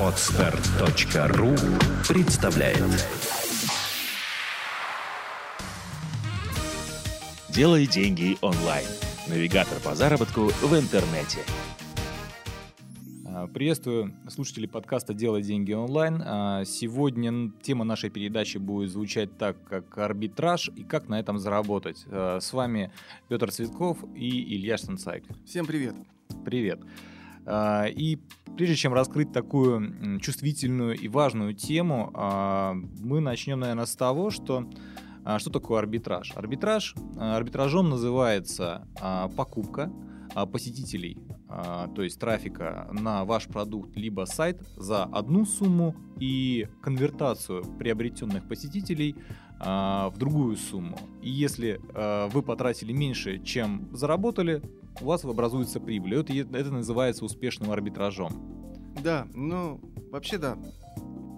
Отстар.ру представляет Делай деньги онлайн. Навигатор по заработку в интернете. А, Приветствую слушателей подкаста «Делай деньги онлайн». А, Сегодня тема нашей передачи будет звучать так, как арбитраж и как на этом заработать. А, С вами Петр Цветков и Илья Штанцайк. Всем привет. Привет. А, И прежде чем раскрыть такую чувствительную и важную тему, а, мы начнем, наверное, с того, что а, что такое арбитраж. Арбитраж а, арбитражом называется а, покупка а, посетителей, а, то есть трафика на ваш продукт либо сайт за одну сумму и конвертацию приобретенных посетителей а, в другую сумму. И если а, вы потратили меньше, чем заработали, у вас образуется прибыль. Это, это называется успешным арбитражом. Да, ну, вообще да.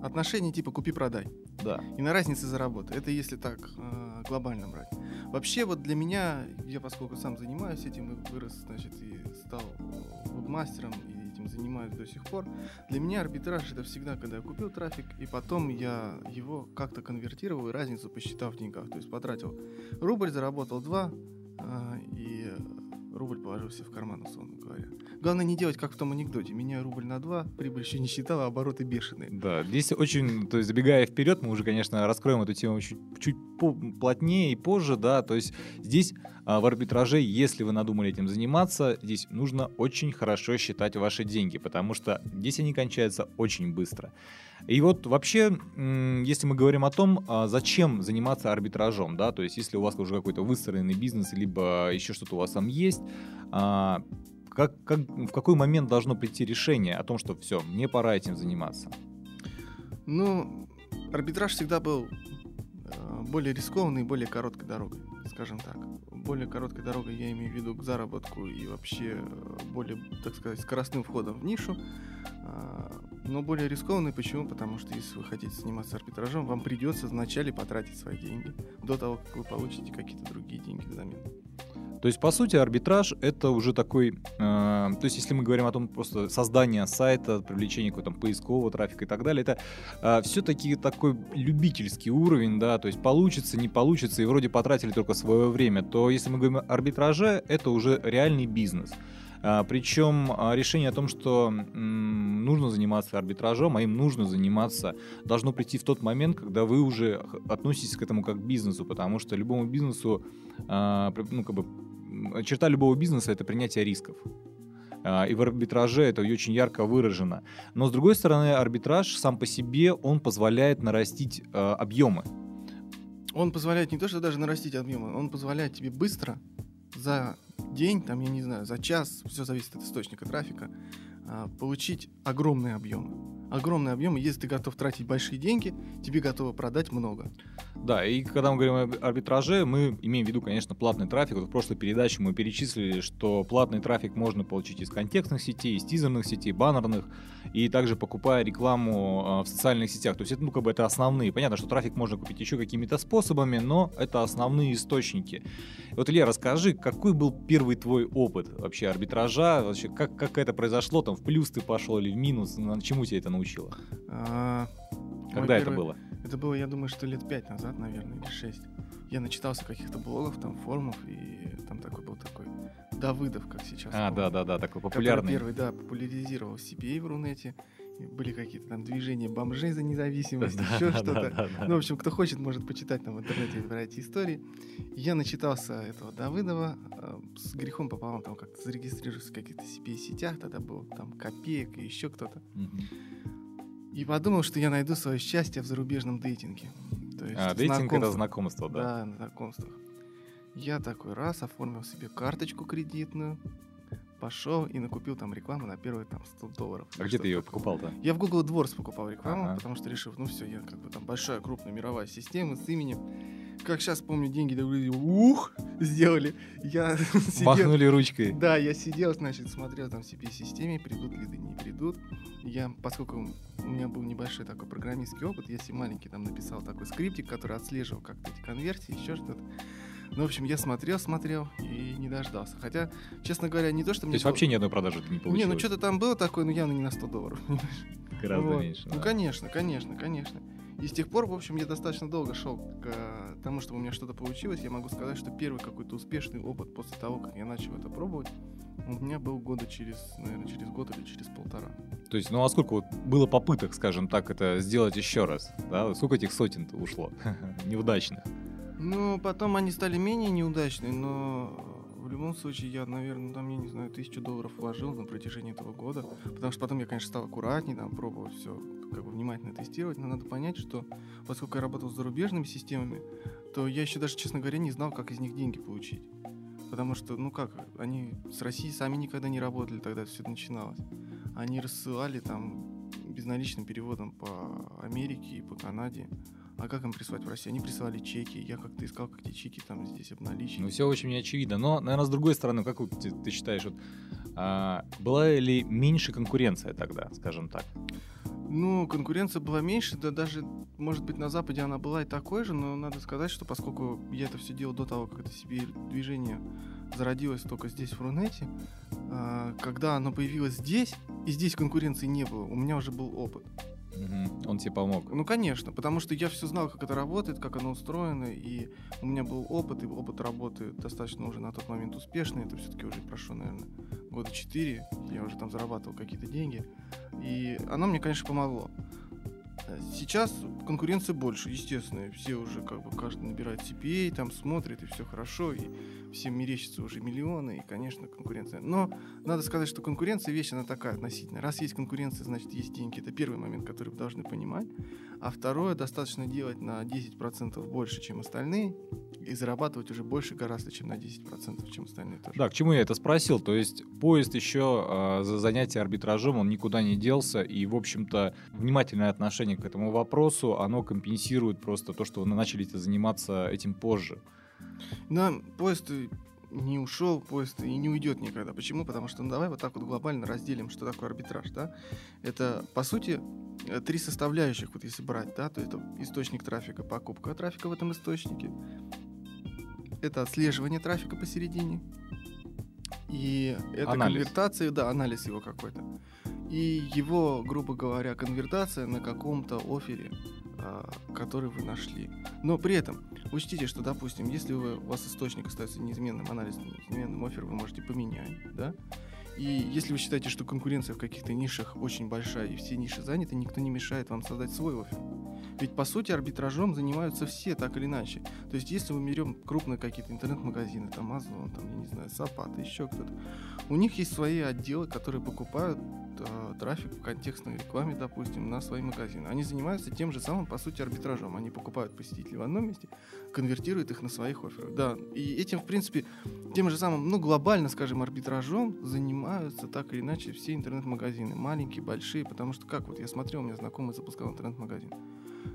Отношения типа купи-продай. Да. И на разнице заработай. Это если так э, глобально брать. Вообще вот для меня, я поскольку сам занимаюсь этим и вырос, значит, и стал веб-мастером и этим занимаюсь до сих пор, для меня арбитраж это всегда, когда я купил трафик, и потом я его как-то конвертировал и разницу посчитал в деньгах. То есть потратил рубль, заработал два, э, и рубль положил себе в карман, условно говоря. Главное не делать, как в том анекдоте. Меня рубль на два, прибыль еще не считала, а обороты бешеные. Да, здесь очень, то есть забегая вперед, мы уже, конечно, раскроем эту тему чуть, чуть плотнее и позже, да, то есть здесь а, в арбитраже, если вы надумали этим заниматься, здесь нужно очень хорошо считать ваши деньги, потому что здесь они кончаются очень быстро. И вот вообще, если мы говорим о том, а, зачем заниматься арбитражом, да, то есть если у вас уже какой-то выстроенный бизнес, либо еще что-то у вас там есть, а, как, как, в какой момент должно прийти решение о том, что все, мне пора этим заниматься? Ну, арбитраж всегда был более рискованной и более короткой дорогой, скажем так. Более короткой дорогой я имею в виду к заработку и вообще э, более, так сказать, скоростным входом в нишу. А, Но более рискованный почему? Потому что если вы хотите заниматься арбитражом, вам придется вначале потратить свои деньги до того, как вы получите какие-то другие деньги взамен. То есть, по сути, арбитраж это уже такой, э, то есть, если мы говорим о том просто создание сайта, привлечение какого-то поискового трафика и так далее, это все-таки такой любительский уровень, да, то есть получится, не получится, и вроде потратили только свое время, то если мы говорим о арбитраже, это уже реальный бизнес. А, Причем а, решение о том, что м, нужно заниматься арбитражом, а им нужно заниматься, должно прийти в тот момент, когда вы уже относитесь к этому как к бизнесу, потому что любому бизнесу, а, ну, как бы, черта любого бизнеса — это принятие рисков. А, И в арбитраже это очень ярко выражено. Но с другой стороны, арбитраж сам по себе, он позволяет нарастить а, объемы. Он позволяет не то, что даже нарастить объемы, он позволяет тебе быстро за день, там, я не знаю, за час, все зависит от источника трафика, а, получить огромные объемы. Огромные объемы, если ты готов тратить большие деньги, тебе готово продать много. Да, и когда мы говорим об арбитраже, мы имеем в виду, конечно, платный трафик. Вот в прошлой передаче мы перечислили, что платный трафик можно получить из контекстных сетей, из тизерных сетей, баннерных, и также покупая рекламу а, в социальных сетях. То есть это, ну, как бы это основные. Понятно, что трафик можно купить еще какими-то способами, но это основные источники. Вот, Илья, расскажи, какой был первый твой опыт вообще арбитража? Вообще, как, как это произошло? Там в плюс ты пошел или в минус? На- Чему тебя это научило? А, мой Когда это первый- было? Это было, я думаю, что лет пять назад, наверное, или шесть. Я начитался каких-то блогов, там, форумов, и там такой был такой Давыдов, как сейчас. А, да-да-да, такой популярный. первый, да, популяризировал CPA в Рунете. И были какие-то там движения бомжей за независимость, еще что-то. Да-да-да. Ну, в общем, кто хочет, может почитать там в интернете про эти истории. Я начитался этого Давыдова, э, с грехом пополам там как-то зарегистрировался в каких-то CPA-сетях, тогда был там Копеек и еще кто-то. Мгм. И подумал, что я найду свое счастье в зарубежном дейтинге. То есть А, дейтинг это знакомство. да. Да, на знакомствах. Я такой раз оформил себе карточку кредитную, пошел и накупил там рекламу на первые там 100 долларов. А где ты ее покупал-то? Я в Google AdWords покупал рекламу, Ага. потому что решил, ну все, я как бы там большая, крупная мировая система с именем. Как сейчас помню, деньги такие, ух, сделали. Я сидел, Махнули ручкой. да, я сидел, значит, смотрел там в CP-системе, придут лиды, не придут. Я, поскольку у меня был небольшой такой программистский опыт, я себе маленький там написал такой скриптик, который отслеживал как-то эти конверсии, еще что-то. Ну, в общем, я смотрел, смотрел и не дождался. Хотя, честно говоря, не то, что То мне... есть было- вообще ни одной продажи ты не Не, получилось? ну что-то там было такое, но явно не на 100 долларов. понимаешь? Гораздо Вот. меньше. Ну, да. конечно, конечно, конечно. И с тех пор, в общем, я достаточно долго шел к э, тому, чтобы у меня что-то получилось. Я могу сказать, что первый какой-то успешный опыт после того, как я начал это пробовать, у меня был года через, наверное, через год или через полтора. То есть, ну а сколько вот было попыток, скажем так, это сделать еще раз? Да? Сколько этих сотен ушло неудачных? Ну, потом они стали менее неудачные, но в любом случае я, наверное, там, я не знаю, тысячу долларов вложил на протяжении этого года, потому что потом я, конечно, стал аккуратнее, там, пробовать все, как бы внимательно тестировать, но надо понять, что поскольку я работал с зарубежными системами, то я еще даже, честно говоря, не знал, как из них деньги получить. Потому что, ну как, они с Россией сами никогда не работали, тогда все это начиналось. Они рассылали там безналичным переводом по Америке и по Канаде. А как им прислать в Россию? Они присылали чеки. Я как-то искал, как эти чеки там здесь обналичить. Ну, все очень неочевидно. Но, наверное, с другой стороны, как ты, ты считаешь, вот, а, была ли меньше конкуренция тогда, скажем так? Ну, конкуренция была меньше, да даже, может быть, на Западе она была и такой же, но надо сказать, что поскольку я это все делал до того, как это себе движение зародилось только здесь, в Рунете, а, когда оно появилось здесь, и здесь конкуренции не было, у меня уже был опыт. Он тебе помог. Ну, конечно, потому что я все знал, как это работает, как оно устроено, и у меня был опыт, и опыт работы достаточно уже на тот момент успешный. Это все-таки уже прошло, наверное, года четыре. Я уже там зарабатывал какие-то деньги. И оно мне, конечно, помогло. Э, Сейчас конкуренция больше, естественно. Все уже как бы каждый набирает CPA, там смотрит, и все хорошо, и всем мерещится уже миллионы, и, конечно, конкуренция. Но надо сказать, что конкуренция вещь, она такая относительная. Раз есть конкуренция, значит, есть деньги. Это первый момент, который вы должны понимать. А второе, достаточно делать на 10% больше, чем остальные, и зарабатывать уже больше гораздо, чем на 10%, чем остальные тоже. Да, к чему я это спросил? То есть поезд еще а, за занятие арбитражом, он никуда не делся, и, в общем-то, внимательное отношение к этому вопросу, оно компенсирует просто то, что вы начали заниматься этим позже. Да, поезд не ушел, поезд и не уйдет никогда. Почему? Потому что, ну, давай вот так вот глобально разделим, что такое арбитраж, да? Это, по сути, э, три составляющих, вот если брать, да, то это источник трафика, покупка трафика в этом источнике, это отслеживание трафика посередине, и это Анализ. конвертация, да, анализ его какой-то. И его, грубо говоря, конвертация на каком-то офере, а, который вы нашли. Но при этом учтите, что, допустим, если вы, у вас источник остается неизменным, анализ неизменным, офер вы можете поменять, да? И если вы считаете, что конкуренция в каких-то нишах очень большая и все ниши заняты, никто не мешает вам создать свой офер. Ведь по сути арбитражом занимаются все так или иначе. То есть если мы берем крупные какие-то интернет-магазины, там Amazon, там, я не знаю, Сапат, еще кто-то, у них есть свои отделы, которые покупают э, трафик в контекстной рекламе, допустим, на свои магазины. Они занимаются тем же самым, по сути, арбитражом. Они покупают посетителей в одном месте, конвертируют их на своих офферах. Да, и этим, в принципе, тем же самым, ну, глобально, скажем, арбитражом занимаются так или иначе все интернет-магазины, маленькие, большие, потому что, как вот я смотрел, у меня знакомый запускал интернет-магазин.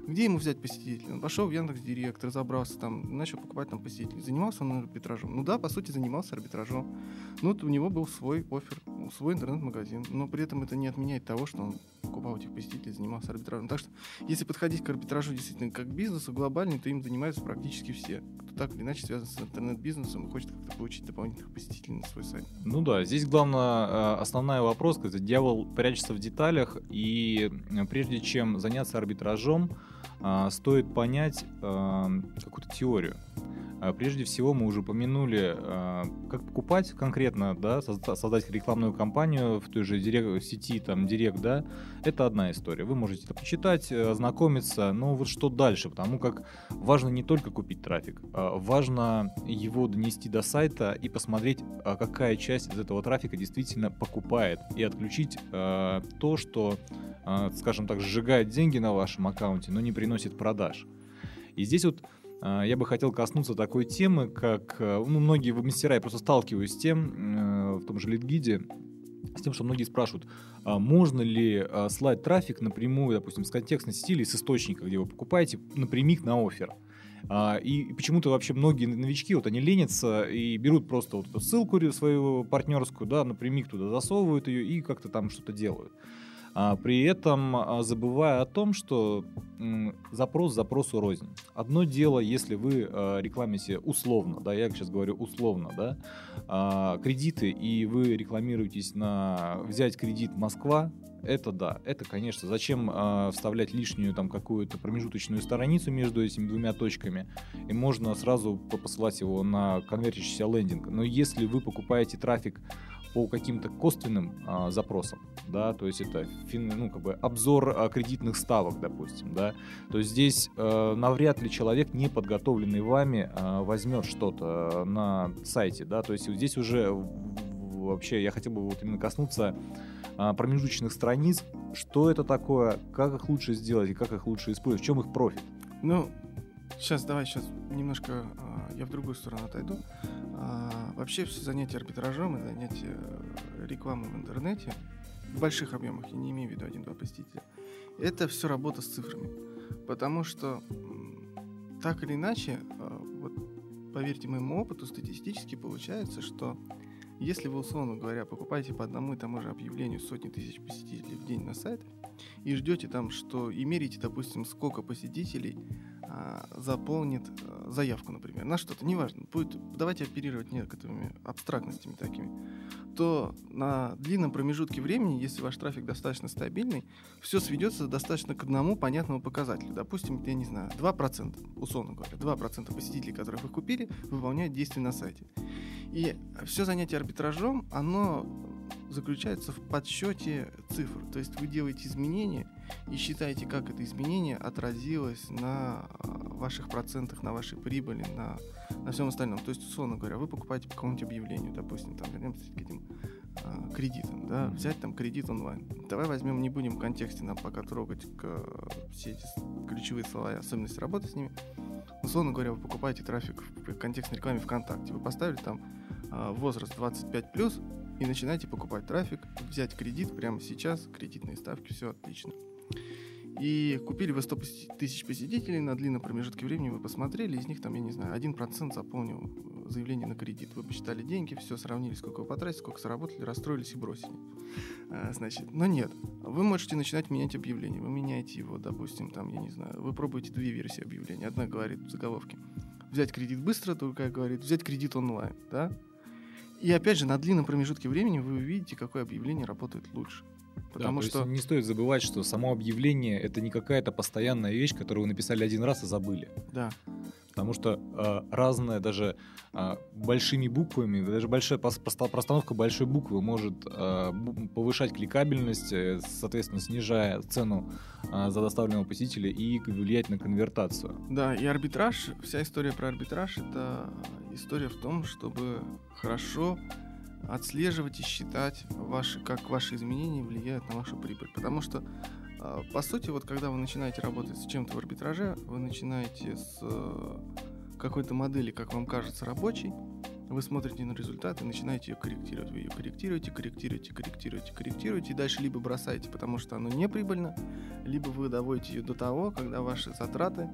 Где ему взять посетителей? Он пошел в Яндекс Директ, разобрался там, начал покупать там посетителей. Занимался он арбитражом? Ну да, по сути, занимался арбитражом. Ну, вот у него был свой офер, свой интернет-магазин. Но при этом это не отменяет того, что он покупал этих посетителей, занимался арбитражем. Так что, если подходить к арбитражу действительно как к бизнесу глобально, то им занимаются практически все, кто так или иначе связан с интернет-бизнесом и хочет как-то получить дополнительных посетителей на свой сайт. Ну да, здесь главное, э, основная вопрос, когда дьявол прячется в деталях, и э, прежде чем заняться арбитражом, стоит понять э, какую-то теорию. А Прежде всего, мы уже упомянули, как покупать конкретно, да, созда- создать рекламную кампанию в той же директ, сети, там, Директ, да, это одна история. Вы можете это почитать, э, ознакомиться, но вот что дальше, потому как важно не только купить трафик, а важно его донести до сайта и посмотреть, а какая часть из этого трафика действительно покупает, и отключить то, что, скажем так, сжигает деньги на вашем аккаунте, но не приносит продаж. И здесь вот э, я бы хотел коснуться такой темы, как э, ну, многие мастера, я просто сталкиваюсь с тем, э, в том же литгиде, с тем, что многие спрашивают, а можно ли а, слать трафик напрямую, допустим, с контекстной сети или с источника, где вы покупаете, напрямик на офер. А, и почему-то вообще многие новички, вот они ленятся и берут просто вот эту ссылку свою партнерскую, да, напрямик туда засовывают ее и как-то там что-то делают. А, при этом а, забывая о том, что запрос запросу рознь. Одно дело, если вы а, рекламите условно, да, я сейчас говорю условно, да, кредиты, и вы рекламируетесь на взять кредит Москва, это да, это, конечно, зачем э, вставлять лишнюю там какую-то промежуточную страницу между этими двумя точками, и можно сразу по- посылать его на конвертящийся лендинг. Но если вы покупаете трафик по каким-то косвенным а, запросам, да, то есть это ну, как бы обзор а, кредитных ставок, допустим, да, то есть здесь э, навряд ли человек, не подготовленный вами, а, возьмет что-то э, на сайте, да, то есть здесь уже вообще я хотел бы вот именно коснуться а, промежуточных страниц, что это такое, как их лучше сделать и как их лучше использовать, в чем их профит. Ну, сейчас давай сейчас немножко а, я в другую сторону отойду. Вообще все занятия арбитражом и занятия э, рекламой в интернете в больших объемах, я не имею в виду один-два посетителя, это все работа с цифрами. Потому что так или иначе, а, вот поверьте моему опыту, статистически получается, что если вы, условно говоря, покупаете по одному и тому же объявлению сотни тысяч посетителей в день на сайт и ждете там, что и мерите, допустим, сколько посетителей заполнит а, заявку, например, на что-то, неважно, будет, давайте оперировать некоторыми абстрактностями такими, то на длинном промежутке времени, если ваш трафик достаточно стабильный, все сведется достаточно к одному понятному показателю. Допустим, я не знаю, 2%, условно говоря, 2% посетителей, которых вы купили, выполняют действия на сайте. И все занятие арбитражом, оно заключается в подсчете цифр. То есть вы делаете изменения и считаете, как это изменение отразилось на а, ваших процентах, на вашей прибыли, на, на всем остальном. То есть, условно говоря, вы покупаете по какому-нибудь объявлению, допустим, там вернемся к этим а, кредитам, да, взять там кредит онлайн. Давай возьмем, не будем в контексте нам пока трогать к, все эти ключевые слова и особенности работы с ними. Условно говоря, вы покупаете трафик в контекстной рекламе ВКонтакте. Вы поставили там а, возраст 25 и начинаете покупать трафик, взять кредит прямо сейчас, кредитные ставки, все отлично. И купили вы 100 поси- тысяч посетителей, на длинном промежутке времени вы посмотрели, из них там, я не знаю, 1% заполнил э, заявление на кредит. Вы посчитали деньги, все сравнили, сколько вы потратили, сколько заработали, расстроились и бросили. А, значит, но нет. Вы можете начинать менять объявление. Вы меняете его, допустим, там, я не знаю, вы пробуете две версии объявления. Одна говорит в заголовке взять кредит быстро, другая говорит взять кредит онлайн, да? И опять же, на длинном промежутке времени вы увидите, какое объявление работает лучше. Потому Да, то что... не стоит забывать, что само объявление это не какая-то постоянная вещь, которую вы написали один раз и забыли. Да, Потому что э, разное даже э, большими буквами, даже большая простановка большой буквы может э, повышать кликабельность, э, соответственно, снижая цену э, за доставленного посетителя и влиять на конвертацию. да, и арбитраж, вся история про арбитраж, это история в том, чтобы хорошо отслеживать и считать, ваши, как ваши изменения влияют на вашу прибыль. Потому что, а, по сути, вот когда вы начинаете работать с чем-то в арбитраже, вы начинаете с э, какой-то модели, как вам кажется, рабочей, вы смотрите на результат и начинаете ее корректировать. Вы ее корректируете, корректируете, корректируете, корректируете, и дальше либо бросаете, потому что оно не прибыльно, либо вы доводите ее до того, когда ваши затраты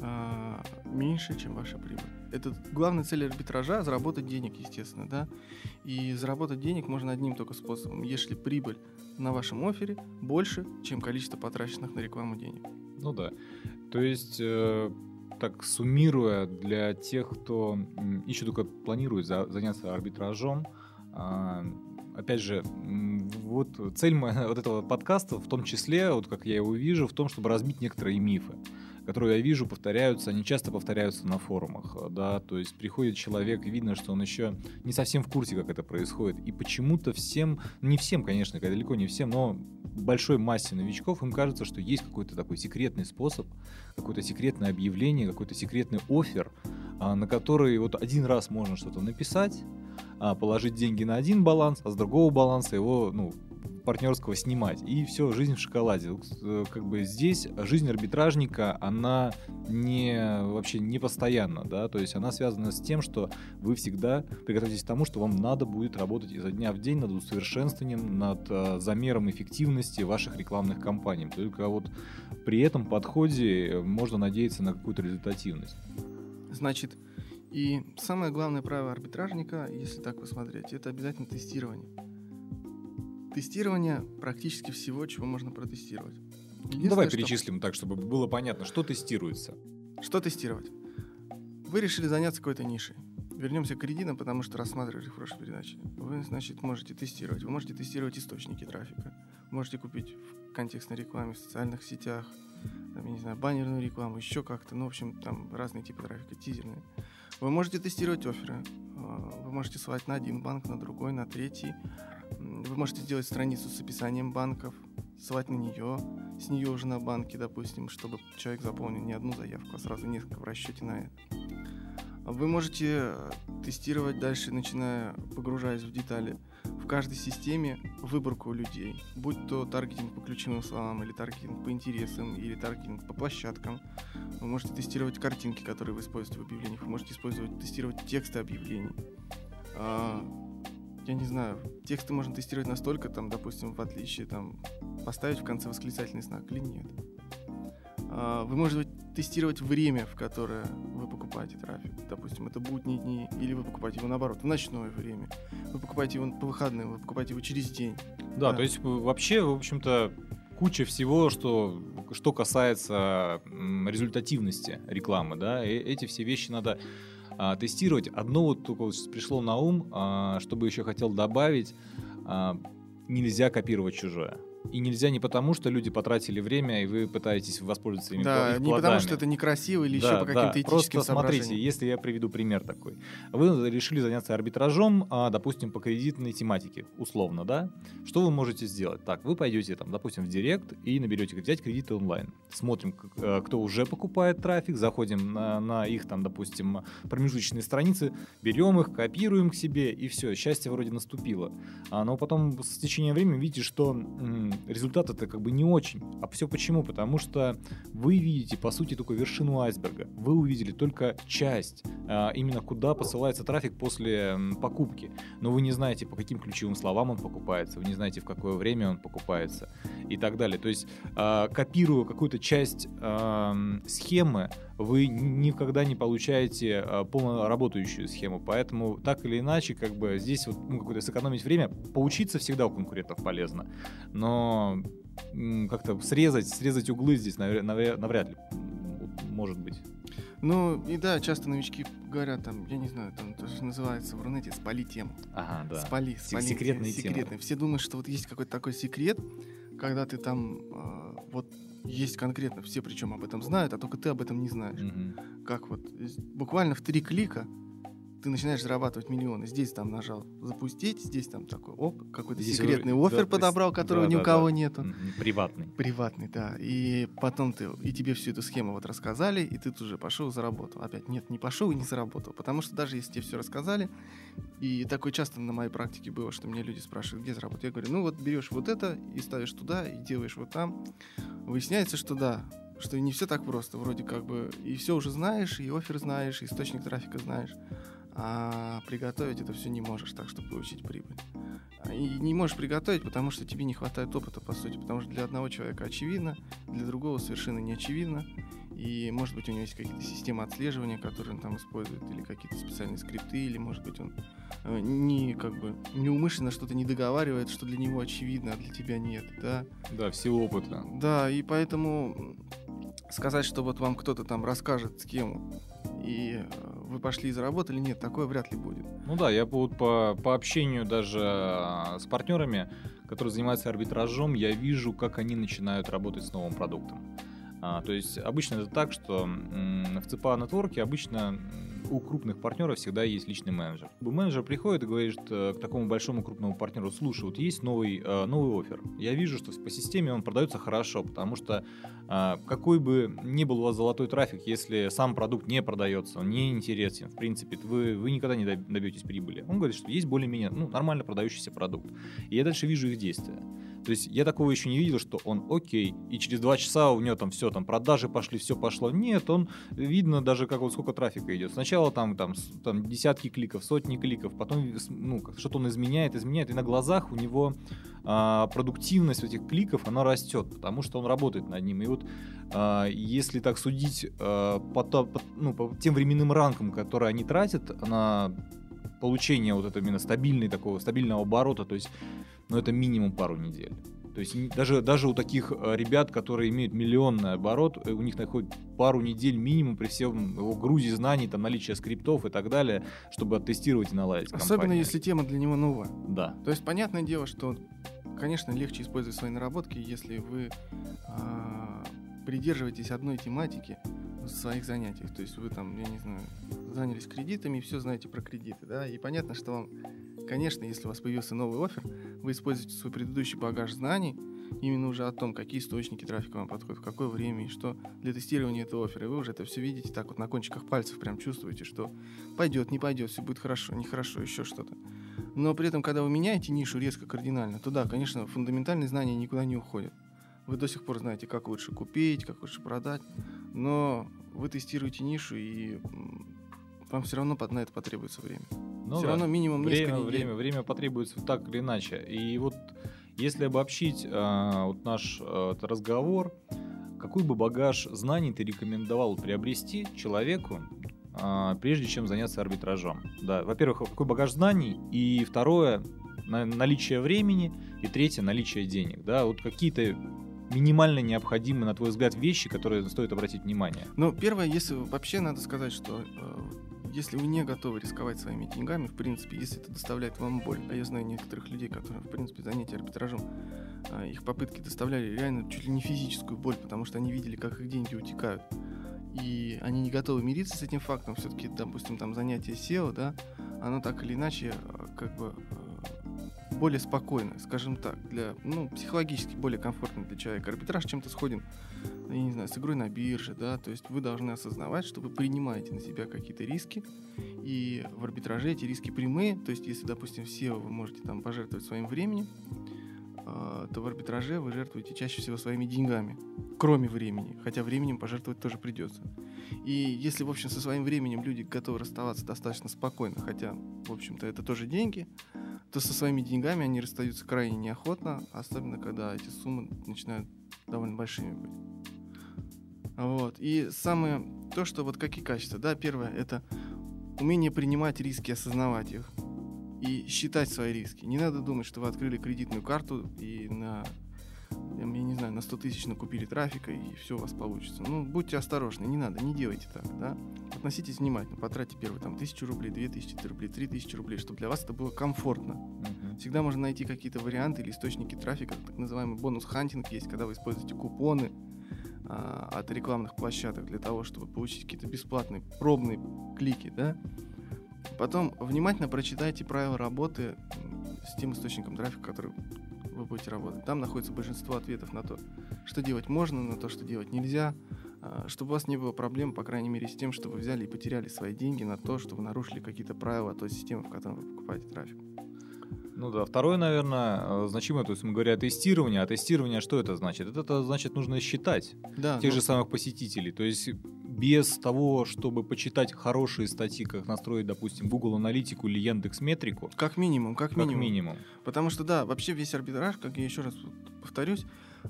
а, меньше, чем ваша прибыль. Это главная цель арбитража – заработать денег, естественно, да. И заработать денег можно одним только способом, если прибыль на вашем офере больше, чем количество потраченных на рекламу денег. Ну да. То есть, э, так суммируя, для тех, кто еще только планирует за- заняться арбитражом, а, опять же, вот цель мо- вот этого подкаста в том числе, вот как я его вижу, в том, чтобы разбить некоторые мифы которые я вижу, повторяются, они часто повторяются на форумах, э, да, то есть приходит человек, видно, что он еще не совсем в курсе, как это происходит, и почему-то всем, ну, не всем, конечно, далеко не всем, но большой массе новичков им кажется, что есть какой-то такой секретный способ, какое-то секретное объявление, какой-то секретный офер, а, на который вот один раз можно что-то написать, а, положить деньги на один баланс, а с другого баланса его, ну, партнерского снимать. И все, жизнь в шоколаде. Э, Как бы здесь жизнь арбитражника, она не вообще не постоянна, да, то есть она связана с тем, что вы всегда приготовитесь к тому, что вам надо будет работать изо дня в день над усовершенствованием, над э, замером эффективности ваших рекламных кампаний. Только вот при этом подходе э, можно надеяться на какую-то результативность. Значит, и самое главное правило арбитражника, если так посмотреть, это обязательно тестирование. Тестирование практически всего, чего можно протестировать. Ну, давай что- перечислим так, чтобы было понятно, что тестируется. Что тестировать? Вы решили заняться какой-то нишей. Вернемся к кредитам, потому что рассматривали в прошлой передаче. Вы, значит, можете тестировать. Вы можете тестировать источники трафика. Можете купить в контекстной рекламе в социальных сетях, там, я не знаю, баннерную рекламу, еще как-то. Ну, в общем, там разные типы трафика, тизерные. Вы можете тестировать офферы. А, Вы можете ссылать на один банк, на другой, на третий. Вы можете сделать страницу с описанием банков, ссылать на нее, с нее уже на банки, допустим, чтобы человек заполнил не одну заявку, а сразу несколько в расчете на это. Вы можете э, тестировать дальше, начиная, погружаясь в детали, в каждой системе выборку людей, будь то таргетинг по ключевым словам, или таргетинг по интересам, или таргетинг по площадкам. Вы можете тестировать картинки, которые вы используете в объявлениях, вы можете использовать, тестировать тексты объявлений. Я не знаю, тексты можно тестировать настолько, там, допустим, в отличие, там, поставить в конце восклицательный знак или нет. А, Вы можете тестировать время, в которое вы покупаете трафик. Допустим, это будние дни, или вы покупаете его наоборот, в ночное время. Вы покупаете его по выходным, вы покупаете его через день. Да, Да. то есть вообще, в общем-то, куча всего, что, что касается результативности рекламы, да, и эти все вещи надо а, тестировать. Одно вот только вот пришло на ум, а, чтобы еще хотел добавить, а, нельзя копировать чужое. И нельзя не потому, что люди потратили время, и вы пытаетесь воспользоваться ими да, не потому что это некрасиво или Да, еще по каким-то да. этическим Просто смотрите, если я приведу пример такой. Вы решили заняться арбитражом, а, допустим, по кредитной тематике, условно, да? Что вы можете сделать? Так, вы пойдете, там, допустим, в Директ и наберете взять кредиты онлайн. Смотрим, э, кто уже покупает трафик, заходим на, на их, там, допустим, промежуточные страницы, берем их, копируем к себе, и все, счастье вроде наступило. А, но потом с течением времени видите, что результат это как бы не очень. А все почему? Потому что вы видите, по сути, только вершину айсберга. Вы увидели только часть, а, именно куда посылается трафик после покупки. Но вы не знаете, по каким ключевым словам он покупается, вы не знаете, в какое время он покупается и так далее. То есть, а, копируя какую-то часть схемы, вы никогда не получаете а, полно работающую схему. Поэтому так или иначе, как бы здесь вот ну, какое-то сэкономить время, поучиться всегда у конкурентов полезно. Но как-то срезать, срезать углы здесь навря- навря- навряд ли может быть. Ну, и да, часто новички говорят, там, я не знаю, там, то, что называется в Рунете, спали тему. Ага, да. Спали, спали. секретные темы. секретные. Все думают, что вот есть какой-то такой секрет, когда ты там, а, вот есть конкретно, все причем об этом знают, а только ты об этом не знаешь. Мгм. Как вот, буквально в три клика ты начинаешь зарабатывать миллионы. Здесь там нажал запустить, здесь там такой, оп, какой-то Здесь секретный офер да, подобрал, которого да, ни у да, кого да. нету. Приватный. Приватный, да. И потом ты, и тебе всю эту схему вот рассказали, и ты тут же пошел и заработал. Опять, нет, не пошел и не заработал. Потому что даже если тебе все рассказали, и такое часто на моей практике было, что мне люди спрашивают, где заработать. Я говорю, ну вот берешь вот это и ставишь туда, и делаешь вот там. Выясняется, что да, что не все так просто. Вроде как бы и все уже знаешь, и офер знаешь, и источник трафика знаешь. А приготовить это все не можешь так, чтобы получить прибыль. А И не можешь приготовить, потому что тебе не хватает опыта, по сути. Потому что для одного человека очевидно, для другого совершенно не очевидно. И, может быть, у него есть какие-то системы отслеживания, которые он там использует, или какие-то специальные скрипты, или, может быть, он э, не, как бы, неумышленно что-то не договаривает, что для него очевидно, а для тебя нет, да. Да, в силу опыта. Да, и поэтому сказать, что вот вам кто-то там расскажет схему, и э, вы пошли и заработали, нет, такое вряд ли будет. Ну да, я вот по, по общению даже а, с партнерами, которые занимаются арбитражом, я вижу, как они начинают работать с новым продуктом. А, то есть обычно это так, что в ЦПА нетворке обычно у крупных партнеров всегда есть личный менеджер. Менеджер приходит и говорит э, к такому большому крупному партнеру, слушай, вот есть новый, э, новый офер. Я вижу, что по системе он продается хорошо, потому что а, какой бы ни был у вас золотой трафик, если сам продукт не продается, он не интересен, в принципе, вы, вы никогда не доб- добьетесь прибыли. Он говорит, что есть более-менее ну, нормально продающийся продукт. И я дальше вижу их действия. То есть я такого еще не видел, что он окей, и через два часа у него там все, там продажи пошли, все пошло. Нет, он видно даже, как вот сколько трафика идет. Сначала там, там, с- там десятки кликов, сотни кликов, потом ну, что-то он изменяет, изменяет, и на глазах у него а, продуктивность этих кликов, она растет, потому что он работает над ним. И вот а, если так судить а, по, по- ну, по тем временным рамкам, которые они тратят на получение вот этого именно стабильной такого стабильного оборота, то есть но это минимум пару недель. То есть даже, даже у таких э, ребят, которые имеют миллионный оборот, э, у них находит пару недель минимум при всем его грузе знаний, там наличие скриптов и так далее, чтобы оттестировать и наладить Особенно компанию. если тема для него новая. Да. То есть, понятное дело, что, конечно, легче использовать свои наработки, если вы а, придерживаетесь одной тематики в своих занятиях. То есть вы там, я не знаю, занялись кредитами и все знаете про кредиты, да, и понятно, что вам, конечно, если у вас появился новый офер, вы используете свой предыдущий багаж знаний именно уже о том, какие источники трафика вам подходят, в какое время и что для тестирования этого оффера. И вы уже это все видите так вот на кончиках пальцев, прям чувствуете, что пойдет, не пойдет, все будет хорошо, нехорошо, еще что-то. Но при этом, когда вы меняете нишу резко кардинально, то да, конечно, фундаментальные знания никуда не уходят. Вы до сих пор знаете, как лучше купить, как лучше продать, но вы тестируете нишу, и вам все равно на это потребуется время. Ну все да. равно минимум несколько время, недель. время, время потребуется так или иначе. И вот если обобщить а, вот наш этот разговор, какой бы багаж знаний ты рекомендовал приобрести человеку, а, прежде чем заняться арбитражом? Да, во-первых, какой багаж знаний, и второе на- наличие времени, и третье наличие денег. Да, вот какие-то минимально необходимые, на твой взгляд, вещи, которые стоит обратить внимание. Ну, первое, если вообще надо сказать, что э, если вы не готовы рисковать своими деньгами, в принципе, если это доставляет вам боль, а я знаю некоторых людей, которые, в принципе, занятия арбитражом, э, их попытки доставляли реально чуть ли не физическую боль, потому что они видели, как их деньги утекают. И они не готовы мириться с этим фактом. Все-таки, допустим, там занятие SEO, да, оно так или иначе э, как бы э, более спокойно, скажем так, для, ну, психологически более комфортно для человека. Арбитраж чем-то сходен я не знаю, с игрой на бирже, да, то есть вы должны осознавать, что вы принимаете на себя какие-то риски, и в арбитраже эти риски прямые, то есть если, допустим, в SEO вы можете там пожертвовать своим временем, а, то в арбитраже вы жертвуете чаще всего своими деньгами, кроме времени, хотя временем пожертвовать тоже придется. И если, в общем, со своим временем люди готовы расставаться достаточно спокойно, хотя, в общем-то, это тоже деньги, то со своими деньгами они расстаются крайне неохотно, особенно когда эти суммы начинают довольно большими быть. Вот. И самое то, что вот какие качества, да, первое это умение принимать риски, осознавать их и считать свои риски. Не надо думать, что вы открыли кредитную карту и на, я не знаю, на 100 тысяч накупили трафика и все у вас получится. Ну, будьте осторожны, не надо, не делайте так, да. Относитесь внимательно, потратьте первые там тысячу рублей, две тысячи рублей, три тысячи рублей, чтобы для вас это было комфортно. Всегда можно найти какие-то варианты или источники трафика, так называемый бонус-хантинг есть, когда вы используете купоны а, от рекламных площадок для того, чтобы получить какие-то бесплатные пробные клики, да. Потом внимательно прочитайте правила работы с тем источником трафика, который вы будете работать. Там находится большинство ответов на то, что делать можно, на то, что делать нельзя, а, чтобы у вас не было проблем, по крайней мере, с тем, что вы взяли и потеряли свои деньги на то, что вы нарушили какие-то правила той системы, в которой вы покупаете трафик. Ну да, второе, наверное, значимое, то есть мы говорим о тестировании, а тестирование что это значит? Это, это значит нужно считать Да, тех ну, же самых посетителей, то есть без того, чтобы почитать хорошие статьи, как настроить, допустим, Google аналитику или Яндекс Метрику, как минимум, как как минимум. минимум. Потому что, да, вообще весь арбитраж, как я еще раз повторюсь,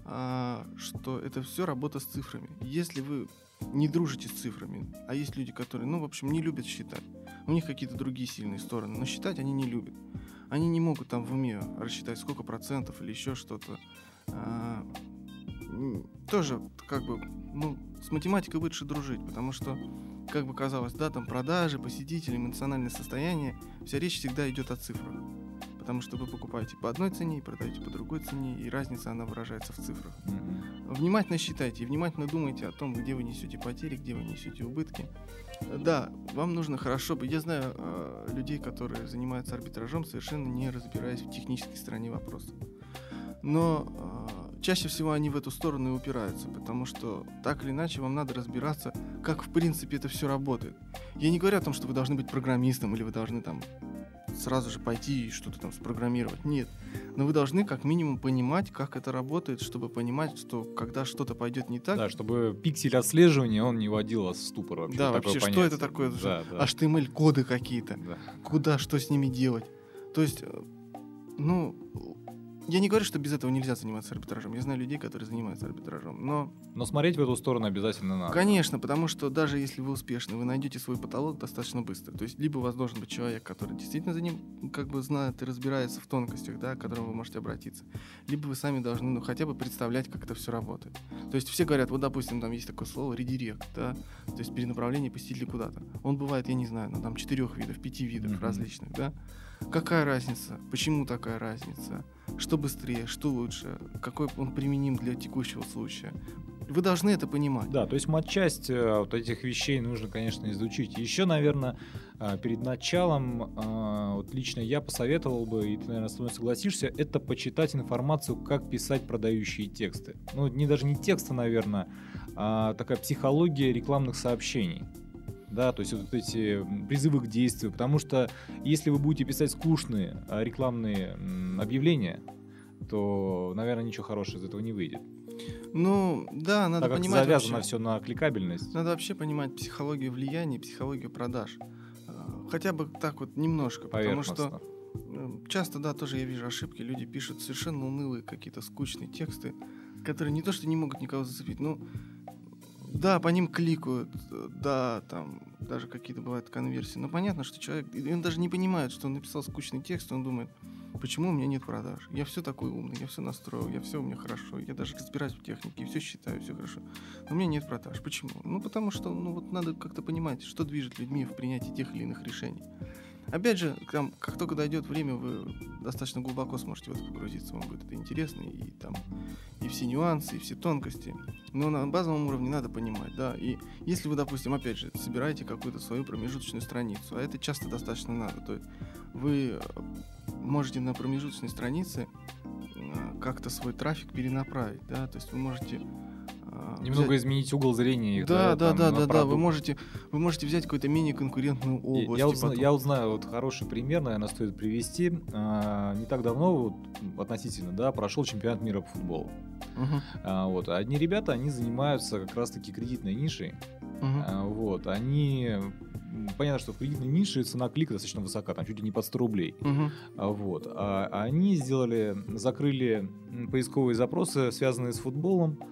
а, что это все работа с цифрами. Если вы не дружите с цифрами, а есть люди, которые, ну, в общем, не любят считать, у них какие-то другие сильные стороны, но считать они не любят. Они не могут там в уме рассчитать сколько процентов или еще что-то. А, тоже, как бы, ну, с математикой лучше дружить, потому что, как бы казалось, да, там продажи, посетители, эмоциональное состояние, вся речь всегда идет о цифрах. Потому что вы покупаете по одной цене и продаете по другой цене, и разница, она выражается в цифрах. Мгм. Внимательно считайте и внимательно думайте о том, где вы несете потери, где вы несете убытки. Да, вам нужно хорошо. Я знаю э, людей, которые занимаются арбитражом, совершенно не разбираясь в технической стороне вопроса. Но э, чаще всего они в эту сторону и упираются, потому что так или иначе вам надо разбираться, как в принципе это все работает. Я не говорю о том, что вы должны быть программистом или вы должны там сразу же пойти и что-то там спрограммировать. Нет. Но вы должны как минимум понимать, как это работает, чтобы понимать, что когда что-то пойдет не так, Да, чтобы пиксель отслеживания, он не вводил вас в ступор вообще. Да, вообще, что понятие. это такое? Да, да. HTML-коды какие-то, да. куда, что с ними делать. То есть, э, ну, Я не говорю, что без этого нельзя заниматься арбитражом. Я знаю людей, которые занимаются арбитражом. Но, Но смотреть в эту сторону обязательно надо. конечно, потому что даже если вы успешны, вы найдете свой потолок достаточно быстро. То есть, либо у вас должен быть человек, который действительно за ним как бы знает и разбирается в тонкостях, да, к которому вы можете обратиться. Либо вы сами должны, ну, хотя бы представлять, как это все работает. То есть, все говорят, вот, допустим, там есть такое слово редирект, да, то есть перенаправление посетителя куда-то. Он бывает, я не знаю, ну, там, четырех видов, пяти видов Мгм. различных, да. Какая разница? Почему такая разница? Что быстрее, что лучше? Какой он применим для текущего случая? Вы должны это понимать. Да, то есть матчасть э, вот этих вещей нужно, конечно, изучить. Еще, наверное, э, перед началом, э, вот лично я посоветовал бы, и ты, наверное, со мной согласишься, это почитать информацию, как писать продающие тексты. Ну, не даже не тексты, наверное, а такая психология рекламных сообщений. Да, то есть вот эти призывы к действию. Потому что если вы будете писать скучные а, рекламные объявления, то, наверное, ничего хорошего из этого не выйдет. Ну, да, надо так понимать завязано вообще- все на кликабельность. Надо вообще понимать психологию влияния, психологию продаж. А, Хотя бы так вот немножко, потому что часто, да, тоже я вижу ошибки. Люди пишут совершенно унылые какие-то скучные тексты, которые не то что не могут никого зацепить, ну, да, по ним кликают, да, там даже какие-то бывают конверсии. Но понятно, что человек, и он даже не понимает, что он написал скучный текст, он думает, почему у меня нет продаж? Я все такой умный, я все настроил, я все у меня хорошо, я даже разбираюсь в технике, все считаю, все хорошо. Но у меня нет продаж. Почему? Ну, потому что, ну, вот надо как-то понимать, что движет людьми в принятии тех или иных решений. Опять же, там, как только дойдет время, вы достаточно глубоко сможете в это погрузиться, вам будет это интересно, и там, и все нюансы, и все тонкости. Но на базовом уровне надо понимать, да. И если вы, допустим, опять же, собираете какую-то свою промежуточную страницу, а это часто достаточно надо, то вы можете на промежуточной странице э, как-то свой трафик перенаправить, да, то есть вы можете Немного взять- изменить угол зрения. их, да, да, там, да, на да, да. Вы можете, вы можете взять какую-то менее конкурентную область. Я, и вот, зна- потом- я вот знаю вот хороший пример, наверное, стоит привести. А, не так давно, вот, относительно, да, прошел чемпионат мира по футболу. Мгм, А, вот, одни ребята, они занимаются как раз-таки кредитной нишей. мгм. А, вот, они... Понятно, что в кредитной нише цена клика достаточно высока, там чуть ли не под 100 рублей. А, Вот. А они сделали, закрыли поисковые запросы, связанные с футболом, а,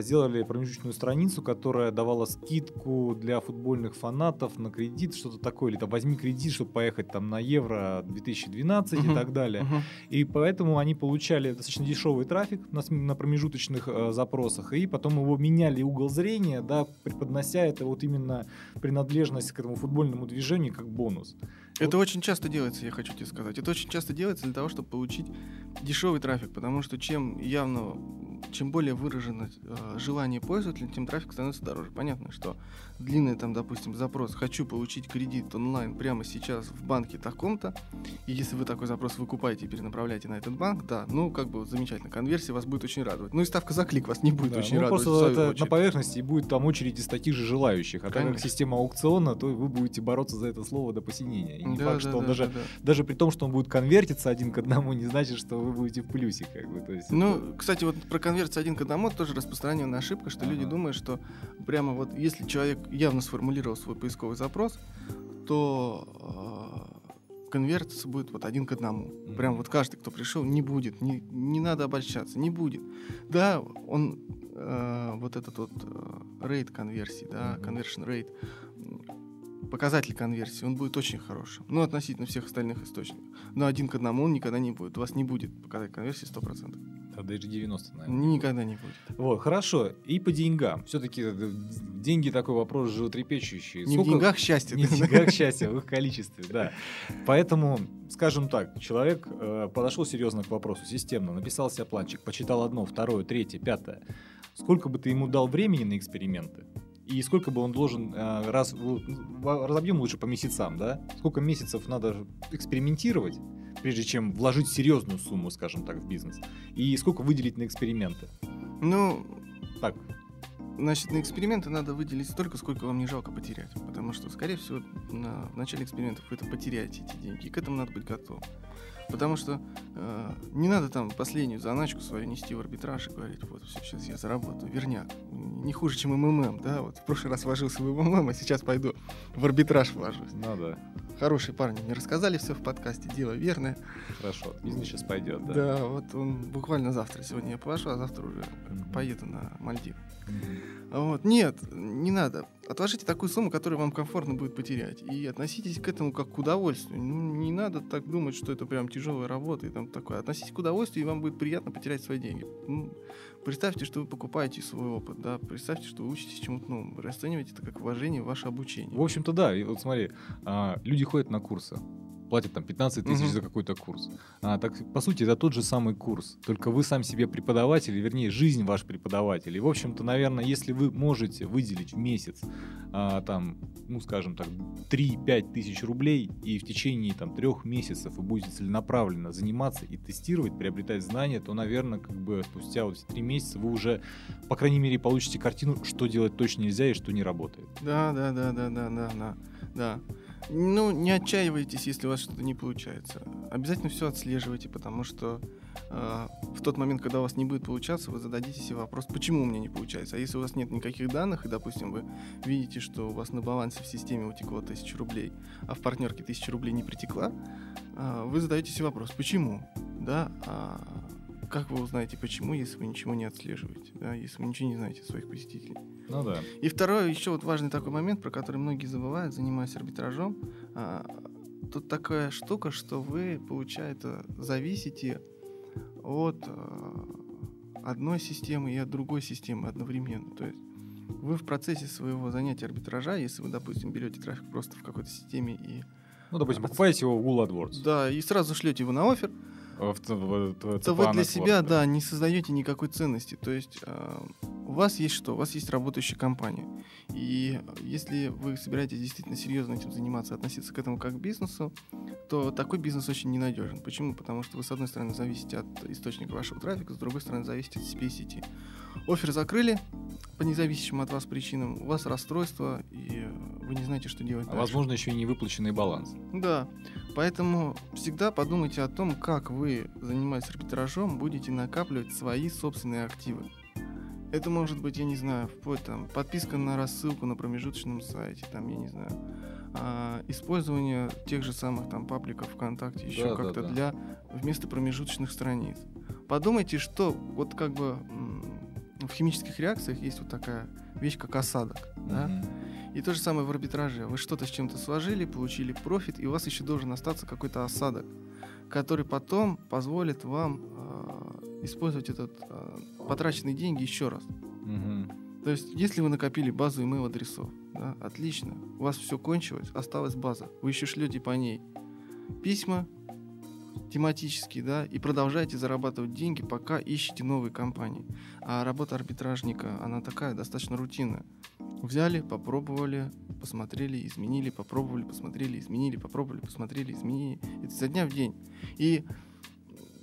сделали промежуточную страницу, которая давала скидку для футбольных фанатов на кредит, что-то такое, или там возьми кредит, чтобы поехать там на Евро 2012 и Мгм. так далее. Мгм. И поэтому они получали достаточно дешевый трафик на, на промежуточных э, запросах, и потом его меняли угол зрения, да, преподнося это вот именно принадлежность к этому футбольному движению как бонус. Это очень часто делается, я хочу тебе сказать. Это очень часто делается для того, чтобы получить дешевый трафик, потому что чем явно, чем более выражено э, желание пользователя, тем трафик становится дороже. Понятно, что длинный там, допустим, запрос «хочу получить кредит онлайн прямо сейчас в банке таком-то», и если вы такой запрос выкупаете и перенаправляете на этот банк, да, ну, как бы замечательно, конверсия вас будет очень радовать. Ну и ставка за клик вас не будет Да, очень ну, радовать. просто это на поверхности и будет там очередь из таких же желающих. А так как Конечно. система аукциона, то вы будете бороться за это слово до посинения. И не Да, факт, да, что он да, даже, да, да. даже при том, что он будет конвертиться один к одному, не значит, что вы будете в плюсе. Как бы. то есть это- Ну, кстати, вот про конверсию один к одному это тоже распространенная ошибка, что люди Ага. думают, что прямо вот если человек явно сформулировал свой поисковый запрос, то э, конвертиться будет вот один к одному. Мгм. Прям вот каждый, кто пришел, не будет, не, не надо обольщаться, не будет. Да, он э, вот этот вот рейд конверсии, да, conversion rate, показатель конверсии, он будет очень хорошим, ну, относительно всех остальных источников. Но один к одному он никогда не будет. У вас не будет показатель конверсии 100%. Да, даже 90, наверное. Никогда не будет. Вот, хорошо. И по деньгам. Все-таки деньги такой вопрос животрепещущий. Не в деньгах счастье. Не в деньгах счастье, в их количестве, да. Поэтому, скажем так, человек э, подошел серьезно к вопросу, системно, написал себе планчик, почитал одно, второе, третье, пятое. Сколько бы ты ему дал времени на эксперименты? И сколько бы он должен э, раз разобьем лучше по месяцам, да? Сколько месяцев надо экспериментировать, прежде чем вложить серьезную сумму, скажем так, в бизнес? И сколько выделить на эксперименты? Ну, Так, значит, на эксперименты надо выделить столько, сколько вам не жалко потерять. Потому что, скорее всего, на в начале экспериментов вы это потеряете, эти деньги. И к этому надо быть готовым. Потому что э, не надо там последнюю заначку свою нести в арбитраж и говорить, вот, все, сейчас я заработаю, верняк. Не хуже, чем МММ, да, вот в прошлый раз вложился в МММ, а сейчас пойду в арбитраж вложусь. надо. хорошие парни мне рассказали все в подкасте, дело верное. Хорошо, бизнес сейчас пойдет, да? Да, вот он буквально завтра, сегодня я повожу, а завтра уже Мгм. поеду на Мальдив. Мгм. Вот. Нет, не надо. Отложите такую сумму, которую вам комфортно будет потерять. И относитесь к этому как к удовольствию. Ну, не надо так думать, что это прям тяжелая работа и там такое. Относитесь к удовольствию, и вам будет приятно потерять свои деньги. Ну, представьте, что вы покупаете свой опыт, да. Представьте, что вы учитесь чему-то новому. Расценивайте это как уважение в ваше обучение. В общем-то, да. И вот смотри, а, люди ходят на курсы, платят там 15 тысяч Мгм. за какой-то курс. А, так, по сути, это тот же самый курс. Только вы сам себе преподаватель, вернее, жизнь ваш преподаватель. И, в общем-то, наверное, если вы можете выделить в месяц, а, там, ну, скажем так, 3-5 тысяч рублей, и в течение там трех месяцев вы будете целенаправленно заниматься и тестировать, приобретать знания, то, наверное, как бы спустя вот эти три месяца вы уже, по крайней мере, получите картину, что делать точно нельзя и что не работает. Да, да, да, да, да, да, да, да. Ну, не отчаивайтесь, если у вас что-то не получается. Обязательно все отслеживайте, потому что э, в тот момент, когда у вас не будет получаться, вы зададите себе вопрос, почему у меня не получается. А если у вас нет никаких данных, и, допустим, вы видите, что у вас на балансе в системе утекло 1000 рублей, а в партнерке 1000 рублей не притекла, э, вы задаете себе вопрос, почему? Да, а как вы узнаете, почему, если вы ничего не отслеживаете, да, если вы ничего не знаете о своих посетителей? Ну да. И второй, еще вот важный такой момент, про который многие забывают, занимаясь арбитражом. а, тут такая штука, что вы, получается, зависите от а, одной системы и от другой системы одновременно. То есть вы в процессе своего занятия арбитража, если вы, допустим, берете трафик просто в какой-то системе и Ну, допустим, покупаете его в Google AdWords. да, и сразу шлете его на офер, В, в- в- то вы для себя, да, не создаете никакой ценности. То есть а, у вас есть что? У вас есть работающая компания. И если вы собираетесь действительно серьезно этим заниматься, относиться к этому как к бизнесу, то такой бизнес очень ненадежен. Почему? Потому что вы, с одной стороны, зависите от источника вашего трафика, с другой стороны, зависите от CPA сети. Офер закрыли по независимым от вас причинам, у вас расстройство, и вы не знаете, что делать А дальше. возможно, еще и невыплаченный баланс. Да, поэтому всегда подумайте о том, как вы, занимаясь арбитражом, будете накапливать свои собственные активы. Это может быть, я не знаю, вплоть там подписка на рассылку на промежуточном сайте, там, я не знаю, а, использование тех же самых там пабликов ВКонтакте, еще Да, да, как-то да. для вместо промежуточных страниц. Подумайте, что вот как бы в химических реакциях есть вот такая вещь, как осадок. Да? И то же самое в арбитраже. Вы что-то с чем-то сложили, получили профит, и у вас еще должен остаться какой-то осадок, который потом позволит вам э, использовать этот э, потраченные деньги еще раз. Мгм. То есть, если вы накопили базу email адресов, да, отлично, у вас все кончилось, осталась база, вы еще шлете по ней письма тематические, да, и продолжаете зарабатывать деньги, пока ищете новые компании. А работа арбитражника, она такая, достаточно рутинная. Взяли, попробовали, посмотрели, изменили, попробовали, посмотрели, изменили, попробовали, посмотрели, изменили. Это за дня в день. И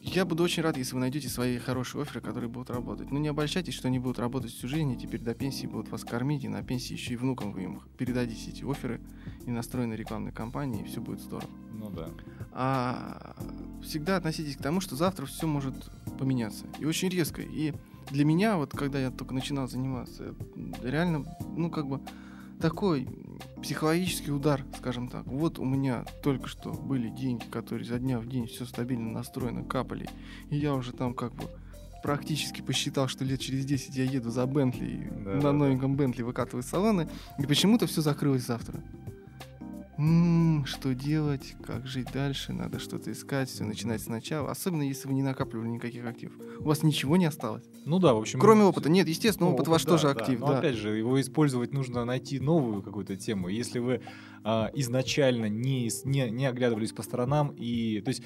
я буду очень рад, если вы найдете свои хорошие оферы, которые будут работать. Но не обольщайтесь, что они будут работать всю жизнь, и теперь до пенсии будут вас кормить, и на пенсии еще и внукам вы им передадите эти оферы и настроенные рекламные кампании, и все будет здорово. Ну да. А всегда относитесь к тому, что завтра все может поменяться. И очень резко. И для меня, вот когда я только начинал заниматься, реально, ну, как бы такой психологический удар, скажем так. Вот у меня только что были деньги, которые за дня в день все стабильно настроено, капали. И я уже там как бы практически посчитал, что лет через 10 я еду за Бентли, Да, на да, новеньком Бентли выкатываю салоны, и почему-то все закрылось завтра. М, что делать, как жить дальше, надо что-то искать, все начинать сначала, особенно если вы не накапливали никаких активов. У вас ничего не осталось. Ну да, в общем. Кроме ну, опыта. Нет, естественно, ну, опыт ваш да, тоже да. актив, Но да. опять же, его использовать нужно найти новую какую-то тему. Если вы а, изначально не, не, не оглядывались по сторонам, и. То есть,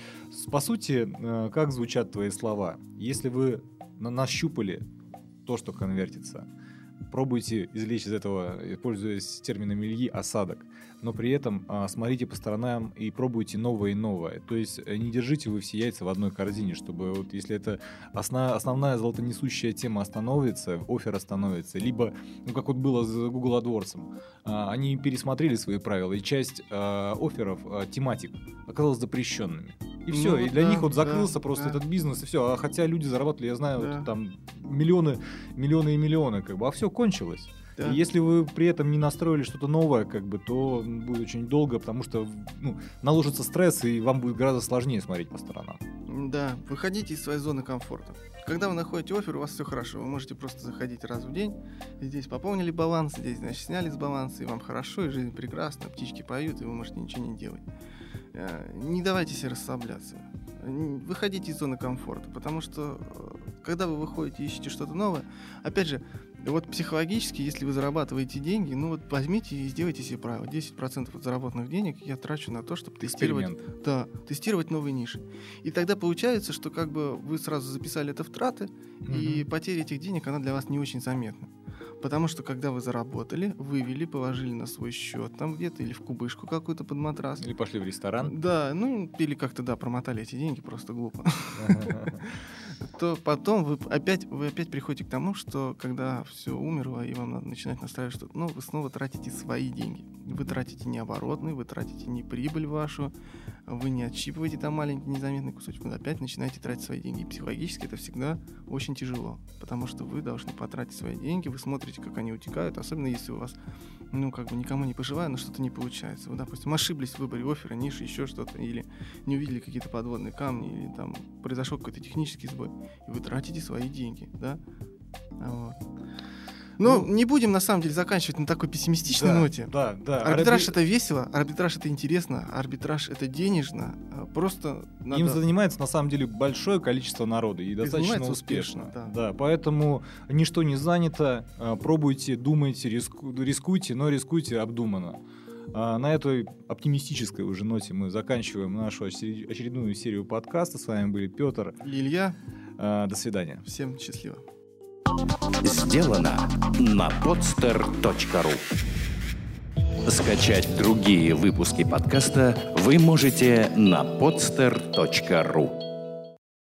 по сути, э, как звучат твои слова? Если вы на- нащупали то, что конвертится, пробуйте извлечь из этого, э, пользуясь термином Ильи, осадок. Но при этом а, смотрите по сторонам и пробуйте новое и новое. То есть э, не держите вы все яйца в одной корзине, чтобы вот если это осна- основная золотонесущая тема остановится, офер остановится, либо, ну как вот было с Google AdWords, а, они пересмотрели свои правила, и часть а, офферов, а, тематик, оказалась запрещенными. И все, Ну и для да, них вот да, закрылся просто да. этот бизнес, и все. А хотя люди зарабатывали, я знаю, Да. вот там миллионы, миллионы и миллионы, как бы, а все кончилось. Да. И если вы при этом не настроили что-то новое, как бы, то будет очень долго, потому что ну, наложится стресс, и вам будет гораздо сложнее смотреть по сторонам. Да, выходите из своей зоны комфорта. Когда вы находите офер, у вас все хорошо. Вы можете просто заходить раз в день. Здесь пополнили баланс, здесь, значит, сняли с баланса, и вам хорошо, и жизнь прекрасна, птички поют, и вы можете ничего не делать. Э, Не давайте себе расслабляться. Выходите из зоны комфорта, потому что э, когда вы выходите и ищете что-то новое, опять же, вот психологически, если вы зарабатываете деньги, ну вот возьмите и сделайте себе правило. 10% от заработанных денег я трачу на то, чтобы тестировать да, тестировать новые ниши. И тогда получается, что как бы вы сразу записали это в траты, и Мгм. потеря этих денег, она для вас не очень заметна. Потому что когда вы заработали, вывели, положили на свой счет там где-то или в кубышку какую-то под матрас. Или пошли в ресторан. Да, ну или как-то, да, промотали эти деньги, просто глупо. То потом вы опять, вы опять приходите к тому, что когда все умерло, и вам надо начинать настраивать что-то, ну, вы снова тратите свои деньги. Вы тратите не оборотные, вы тратите не прибыль вашу, вы не отщипываете там маленький незаметный кусочек, вы опять начинаете тратить свои деньги. И психологически это всегда очень тяжело, потому что вы должны потратить свои деньги, вы смотрите, как они утекают, особенно если у вас, ну, как бы никому не пожелаю, но что-то не получается. Вы, допустим, ошиблись в выборе оффера, ниши, еще что-то, или не увидели какие-то подводные камни, или там произошел какой-то технический сбой, и вы тратите свои деньги, да? Вот. Ну, не будем на самом деле заканчивать на такой пессимистичной Да, ноте. Да, да. Арбитраж Арби- это весело, арбитраж это интересно, арбитраж это денежно. а Просто надо... Им занимается на самом деле большое количество народа и достаточно занимается успешно. успешно, да. поэтому ничто не занято. а, Пробуйте, думайте, риску- рискуйте, но рискуйте обдуманно. А, На этой оптимистической уже ноте мы заканчиваем нашу очере- очередную серию подкаста. С вами были Петр. И Илья, А, До свидания. всем счастливо. Сделано на podster.ru Скачать другие выпуски подкаста вы можете на podster.ru